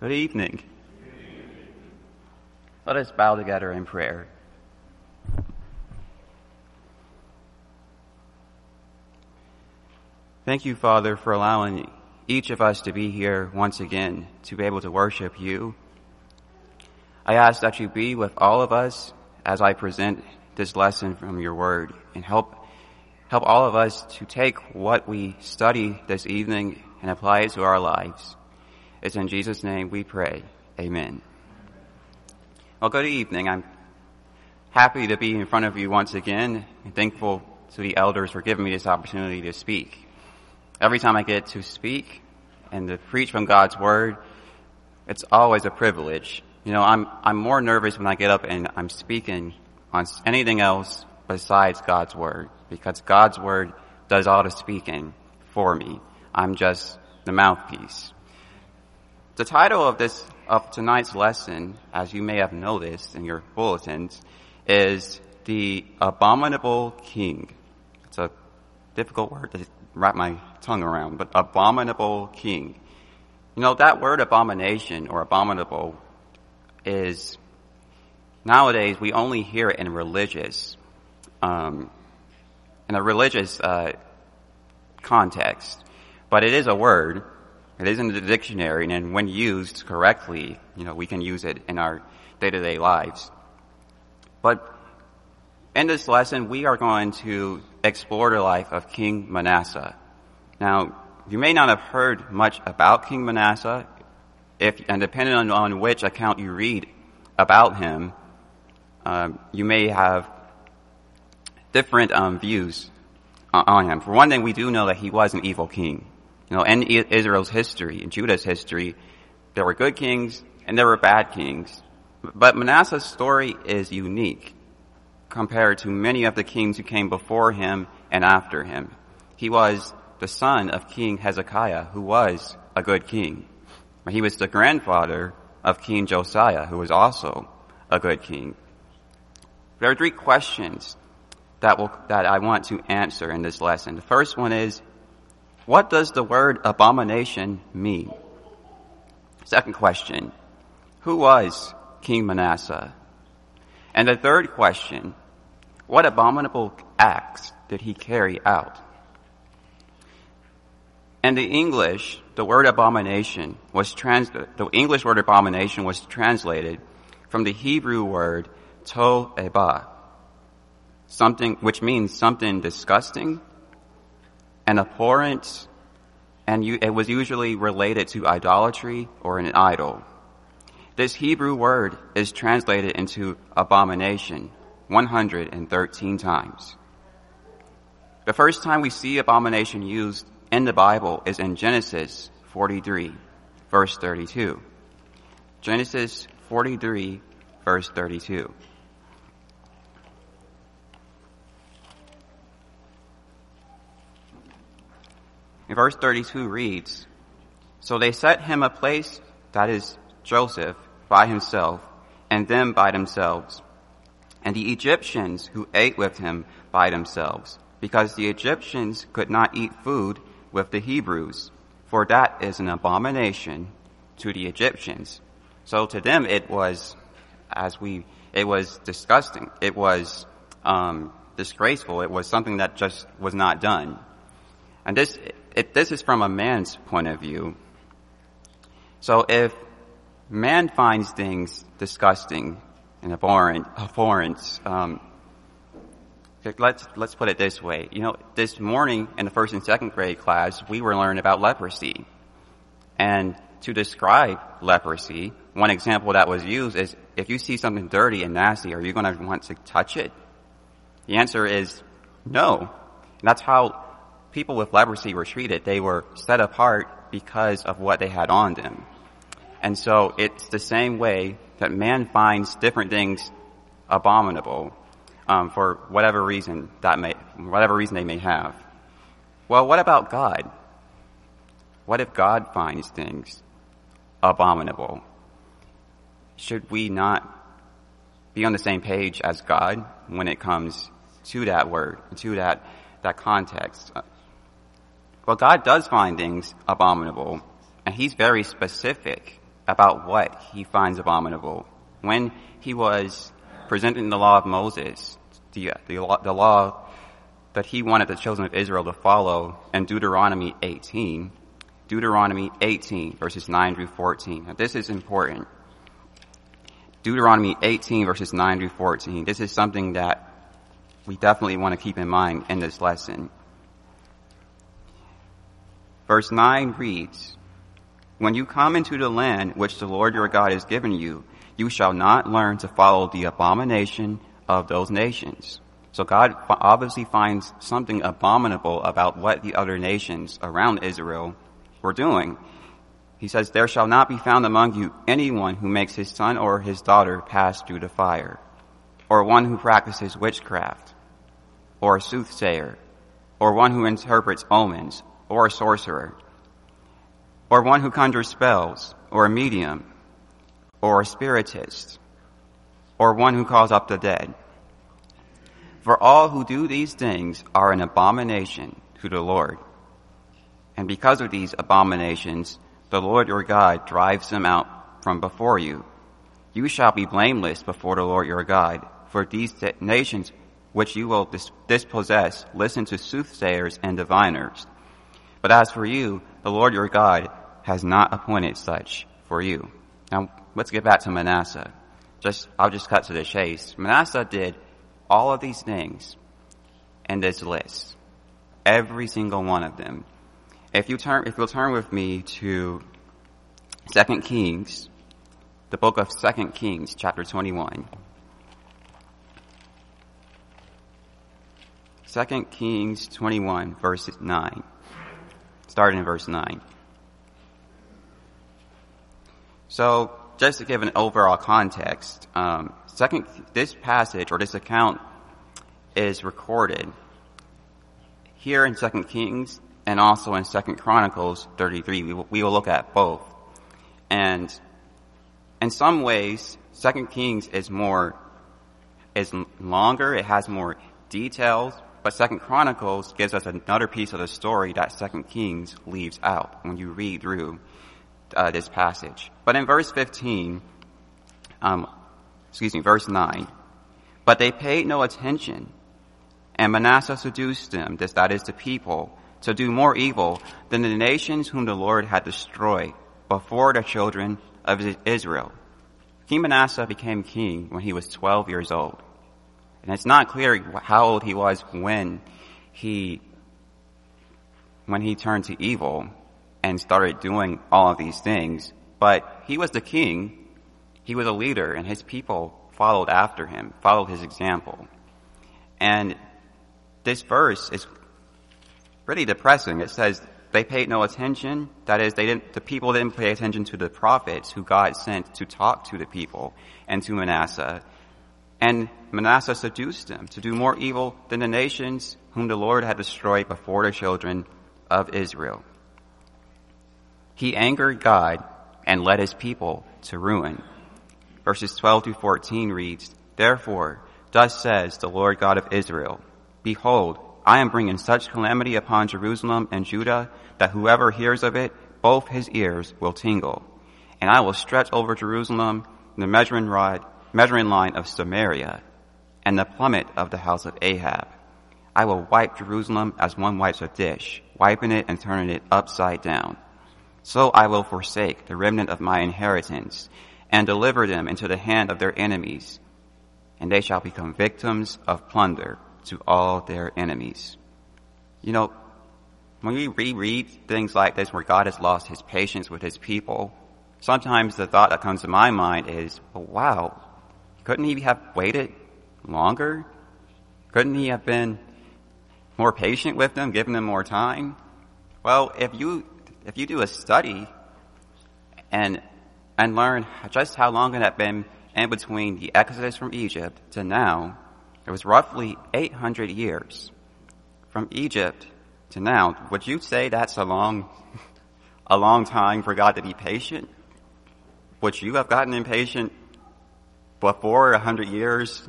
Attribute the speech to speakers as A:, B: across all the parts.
A: Good evening. Let us bow together in prayer. Thank you, Father, for allowing each of us to be here once again to be able to worship you. I ask that you be with all of us as I present this lesson from your word and help help all of us to take what we study this evening and apply it to our lives. It's in Jesus' name we pray. Amen. Well, good evening. I'm happy to be in front of you once again and thankful to the elders for giving me this opportunity to speak. Every time I get to speak and to preach from God's Word, it's always a privilege. You know, I'm, I'm more nervous when I get up and I'm speaking on anything else besides God's Word because God's Word does all the speaking for me. I'm just the mouthpiece. The title of this, of tonight's lesson, as you may have noticed in your bulletins, is The Abominable King. It's a difficult word to wrap my tongue around, but abominable king. You know, that word abomination or abominable is nowadays we only hear it in religious, um, in a religious uh, context. But it is a word. It is in the dictionary, and when used correctly, you know, we can use it in our day-to-day lives. But in this lesson, we are going to explore the life of King Manasseh. Now, you may not have heard much about King Manasseh, if, and depending on, on which account you read about him, um, you may have different um, views on him. For one thing, we do know that he was an evil king. You know, in Israel's history, in Judah's history, there were good kings and there were bad kings. But Manasseh's story is unique compared to many of the kings who came before him and after him. He was the son of King Hezekiah, who was a good king. He was the grandfather of King Josiah, who was also a good king. There are three questions that will, that I want to answer in this lesson. The first one is, what does the word abomination mean? Second question, who was King Manasseh? And the third question, what abominable acts did he carry out? And the English, the word abomination was trans, the English word abomination was translated from the Hebrew word to'eba, something, which means something disgusting and abhorrent, and you, it was usually related to idolatry or an idol. This Hebrew word is translated into abomination 113 times. The first time we see abomination used in the Bible is in Genesis 43, verse 32. Genesis 43, verse 32. In verse 32 reads, So they set him a place, that is Joseph, by himself, and them by themselves. And the Egyptians who ate with him by themselves, because the Egyptians could not eat food with the Hebrews, for that is an abomination to the Egyptians. So to them it was, as we, it was disgusting. It was um, disgraceful. It was something that just was not done. And this, it, this is from a man's point of view. So if man finds things disgusting and abhorrent, abhorrent um, let's let's put it this way. You know, this morning in the first and second grade class, we were learning about leprosy, and to describe leprosy, one example that was used is if you see something dirty and nasty, are you going to want to touch it? The answer is no. And that's how people with leprosy were treated. They were set apart because of what they had on them. And so it's the same way that man finds different things abominable um, for whatever reason that may, whatever reason they may have. Well, what about God? What if God finds things abominable? Should we not be on the same page as God when it comes to that word, to that, that context? Well, God does find things abominable, and He's very specific about what he finds abominable. When he was presenting the law of Moses, the, the, law, the law that he wanted the children of Israel to follow in Deuteronomy 18, Deuteronomy 18 verses 9 through 14. Now this is important. Deuteronomy 18 verses 9 through 14. This is something that we definitely want to keep in mind in this lesson. Verse 9 reads, When you come into the land which the Lord your God has given you, you shall not learn to follow the abomination of those nations. So God obviously finds something abominable about what the other nations around Israel were doing. He says, There shall not be found among you anyone who makes his son or his daughter pass through the fire, or one who practices witchcraft, or a soothsayer, or one who interprets omens, or a sorcerer, or one who conjures spells, or a medium, or a spiritist, or one who calls up the dead. For all who do these things are an abomination to the Lord. And because of these abominations, the Lord your God drives them out from before you. You shall be blameless before the Lord your God, for these nations which you will dispossess, listen to soothsayers and diviners. But as for you, the Lord your God has not appointed such for you. Now, let's get back to Manasseh. Just, I'll just cut to the chase. Manasseh did all of these things in this list. Every single one of them. If you turn, if you'll turn with me to Second Kings, the book of Second Kings, chapter 21. 2 Kings 21, verse 9. Starting in verse 9. So, just to give an overall context, um, second, this passage or this account is recorded here in 2 Kings and also in 2 Chronicles 33. We will, we will look at both. And in some ways, 2 Kings is more, is longer, it has more details, but Second Chronicles gives us another piece of the story that Second Kings leaves out when you read through uh, this passage. But in verse 15, um, excuse me, verse 9, but they paid no attention, and Manasseh seduced them, this, that is the people, to do more evil than the nations whom the Lord had destroyed before the children of Israel. King Manasseh became king when he was 12 years old. And it's not clear how old he was when he, when he turned to evil and started doing all of these things. But he was the king. He was a leader and his people followed after him, followed his example. And this verse is pretty depressing. It says they paid no attention. That is, they didn't, the people didn't pay attention to the prophets who God sent to talk to the people and to Manasseh. And Manasseh seduced them to do more evil than the nations whom the Lord had destroyed before the children of Israel. He angered God and led his people to ruin. Verses 12 to 14 reads, Therefore, thus says the Lord God of Israel, Behold, I am bringing such calamity upon Jerusalem and Judah that whoever hears of it, both his ears will tingle. And I will stretch over Jerusalem the measuring rod measuring line of Samaria and the plummet of the house of Ahab. I will wipe Jerusalem as one wipes a dish, wiping it and turning it upside down. So I will forsake the remnant of my inheritance and deliver them into the hand of their enemies, and they shall become victims of plunder to all their enemies. You know, when we reread things like this where God has lost his patience with his people, sometimes the thought that comes to my mind is, wow, couldn't he have waited longer? Couldn't he have been more patient with them, given them more time? Well, if you, if you do a study and, and learn just how long it had been in between the exodus from Egypt to now, it was roughly 800 years. From Egypt to now, would you say that's a long, a long time for God to be patient? Would you have gotten impatient before a hundred years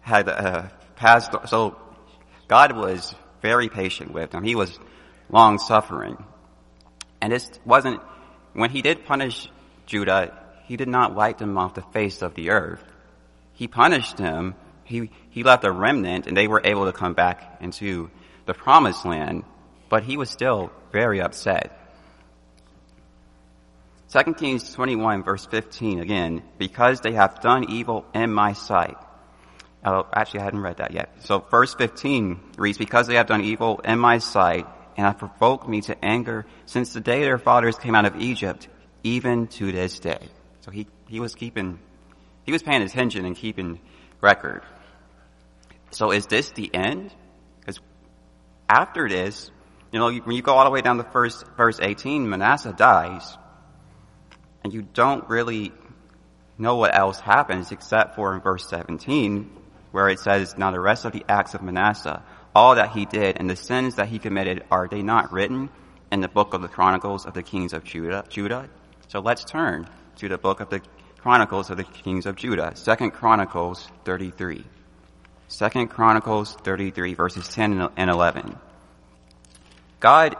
A: had uh, passed. So God was very patient with them. He was long suffering. And this wasn't, when he did punish Judah, he did not wipe them off the face of the earth. He punished them. He, he left a remnant and they were able to come back into the promised land, but he was still very upset. 2 Kings 21 verse 15 again, because they have done evil in my sight. Oh, actually I hadn't read that yet. So verse 15 reads, because they have done evil in my sight and have provoked me to anger since the day their fathers came out of Egypt, even to this day. So he, he was keeping, he was paying attention and keeping record. So is this the end? Because after this, you know, when you go all the way down to first, verse 18, Manasseh dies and you don't really know what else happens except for in verse 17 where it says, Now the rest of the acts of Manasseh, all that he did and the sins that he committed, are they not written in the book of the Chronicles of the Kings of Judah? Judah? So let's turn to the book of the Chronicles of the Kings of Judah, Second Chronicles 33. Second Chronicles 33 verses 10 and 11. God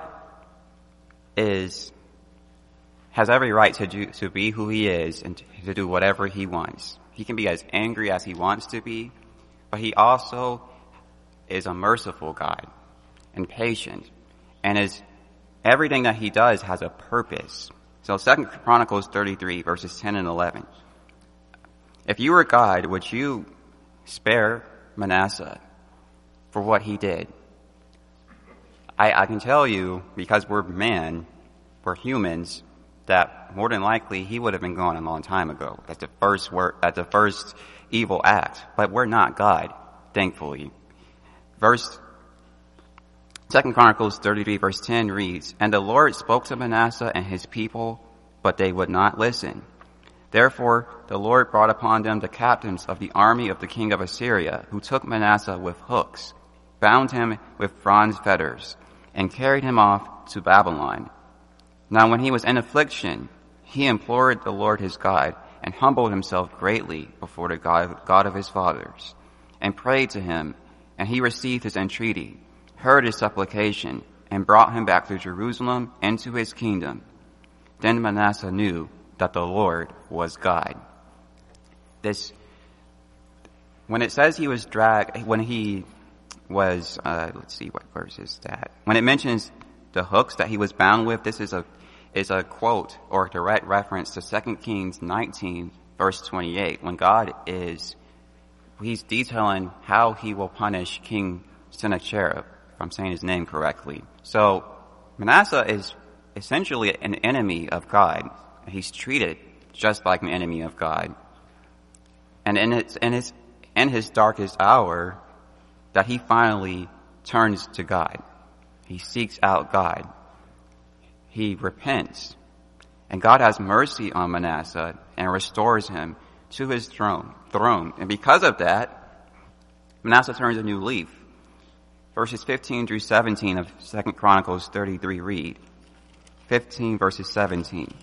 A: is has every right to do, to be who he is and to do whatever he wants. He can be as angry as he wants to be, but he also is a merciful God and patient and is everything that he does has a purpose. So Second Chronicles 33 verses 10 and 11. If you were God, would you spare Manasseh for what he did? I, I can tell you, because we're men, we're humans, that more than likely he would have been gone a long time ago at the first work, at the first evil act. But we're not God, thankfully. Verse Second Chronicles 33 verse 10 reads, And the Lord spoke to Manasseh and his people, but they would not listen. Therefore, the Lord brought upon them the captains of the army of the king of Assyria, who took Manasseh with hooks, bound him with bronze fetters, and carried him off to Babylon. Now when he was in affliction, he implored the Lord his God and humbled himself greatly before the God, God of his fathers and prayed to him and he received his entreaty, heard his supplication and brought him back to Jerusalem and to his kingdom. Then Manasseh knew that the Lord was God. This, when it says he was dragged, when he was, uh, let's see, what verse is that? When it mentions the hooks that he was bound with, this is a is a quote or a direct reference to 2 Kings 19 verse 28 when God is, he's detailing how he will punish King Sennacherib, if I'm saying his name correctly. So Manasseh is essentially an enemy of God. He's treated just like an enemy of God. And in in his, in his darkest hour, that he finally turns to God. He seeks out God he repents. And God has mercy on Manasseh and restores him to his throne, throne. And because of that, Manasseh turns a new leaf. Verses 15 through 17 of 2 Chronicles 33 read. 15 verses 17.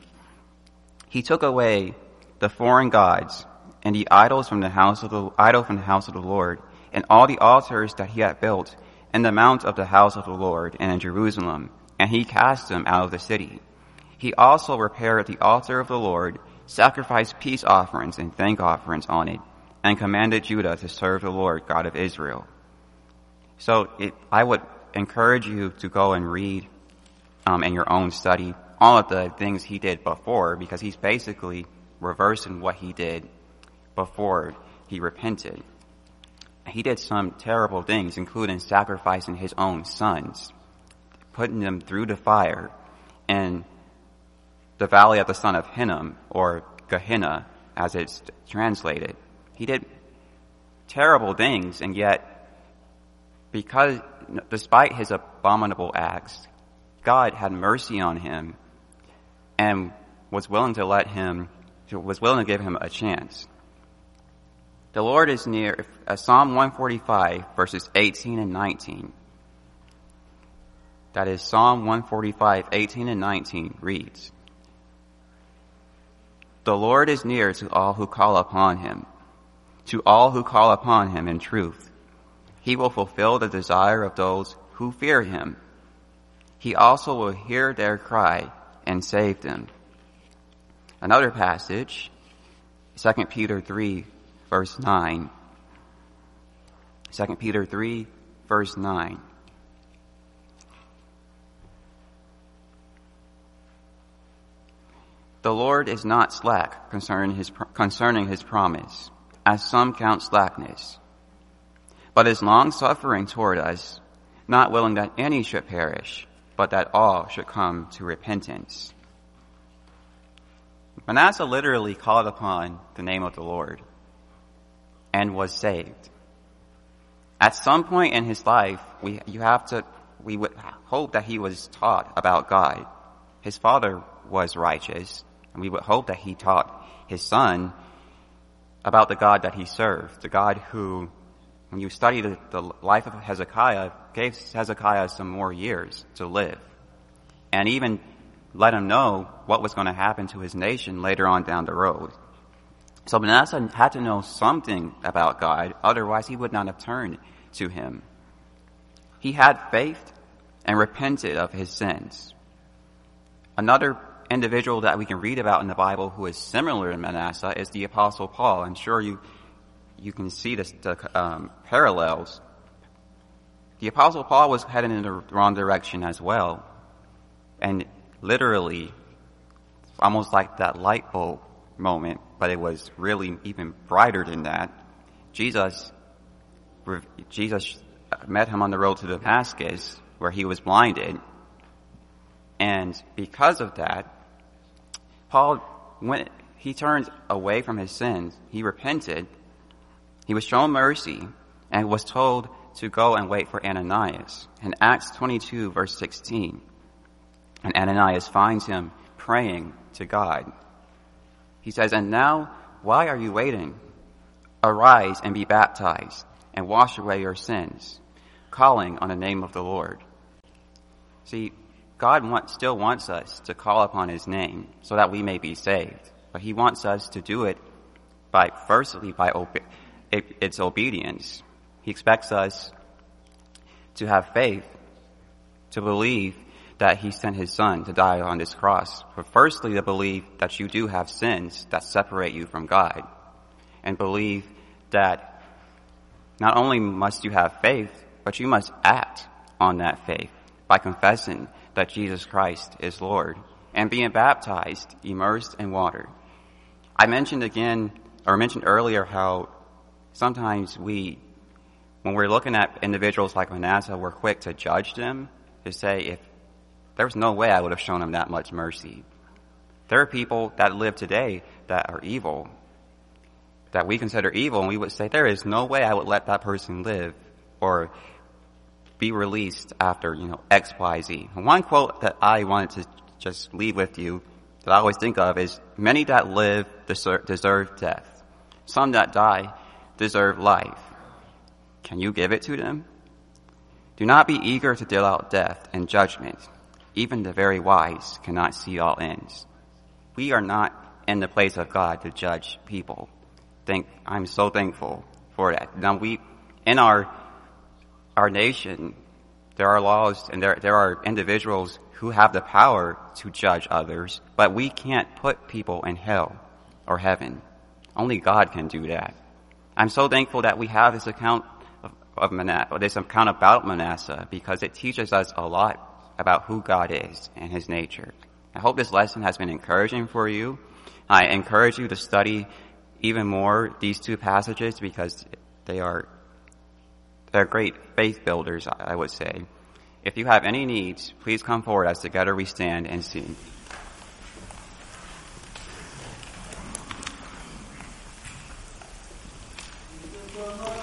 A: He took away the foreign gods and the idols from the house of the idol from the house of the Lord and all the altars that he had built in the mount of the house of the Lord and in Jerusalem and he cast them out of the city. He also repaired the altar of the Lord, sacrificed peace offerings and thank offerings on it, and commanded Judah to serve the Lord God of Israel. So it, I would encourage you to go and read um, in your own study all of the things he did before, because he's basically reversing what he did before he repented. He did some terrible things, including sacrificing his own sons putting them through the fire in the valley of the son of Hinnom, or Gehenna, as it's translated. He did terrible things, and yet, because, despite his abominable acts, God had mercy on him and was willing to let him, was willing to give him a chance. The Lord is near, uh, Psalm 145 verses 18 and 19 that is Psalm 145, 18 and 19 reads, The Lord is near to all who call upon him, to all who call upon him in truth. He will fulfill the desire of those who fear him. He also will hear their cry and save them. Another passage, 2 Peter 3, verse 9. 2 Peter 3, verse 9. The Lord is not slack concerning his, concerning his promise, as some count slackness, but is long suffering toward us, not willing that any should perish, but that all should come to repentance. Manasseh literally called upon the name of the Lord and was saved. At some point in his life, we, you have to, we would hope that he was taught about God. His father was righteous, and we would hope that he taught his son about the God that he served, the God who, when you study the, the life of Hezekiah, gave Hezekiah some more years to live. And even let him know what was going to happen to his nation later on down the road. So Manasseh had to know something about God, otherwise he would not have turned to him. He had faith and repented of his sins. Another individual that we can read about in the Bible who is similar to Manasseh is the Apostle Paul. I'm sure you you can see this, the um, parallels. The Apostle Paul was heading in the wrong direction as well, and literally, almost like that light bulb moment, but it was really even brighter than that. Jesus, Jesus met him on the road to Damascus where he was blinded. And because of that, Paul went, he turned away from his sins. He repented. He was shown mercy and was told to go and wait for Ananias. In Acts 22 verse 16, and Ananias finds him praying to God. He says, And now, why are you waiting? Arise and be baptized and wash away your sins, calling on the name of the Lord. See, God want, still wants us to call upon His name so that we may be saved. But He wants us to do it by, firstly, by obe- its obedience. He expects us to have faith, to believe that he sent his son to die on this cross. But firstly, to believe that you do have sins that separate you from God. And believe that not only must you have faith, but you must act on that faith by confessing that Jesus Christ is Lord and being baptized, immersed in water. I mentioned again, or mentioned earlier how sometimes we, when we're looking at individuals like Manasseh, we're quick to judge them, to say if there's no way I would have shown him that much mercy. There are people that live today that are evil, that we consider evil, and we would say, there is no way I would let that person live or be released after, you know, X, Y, Z. One quote that I wanted to just leave with you that I always think of is, many that live deserve death. Some that die deserve life. Can you give it to them? Do not be eager to deal out death and judgment even the very wise cannot see all ends. We are not in the place of God to judge people. Think, I'm so thankful for that. Now we, in our, our nation, there are laws and there, there are individuals who have the power to judge others, but we can't put people in hell or heaven. Only God can do that. I'm so thankful that we have this account of, of Manasseh, this account about Manasseh because it teaches us a lot about who God is and His nature. I hope this lesson has been encouraging for you. I encourage you to study even more these two passages because they are they're great faith builders, I would say. If you have any needs, please come forward as together we stand and sing.
B: Come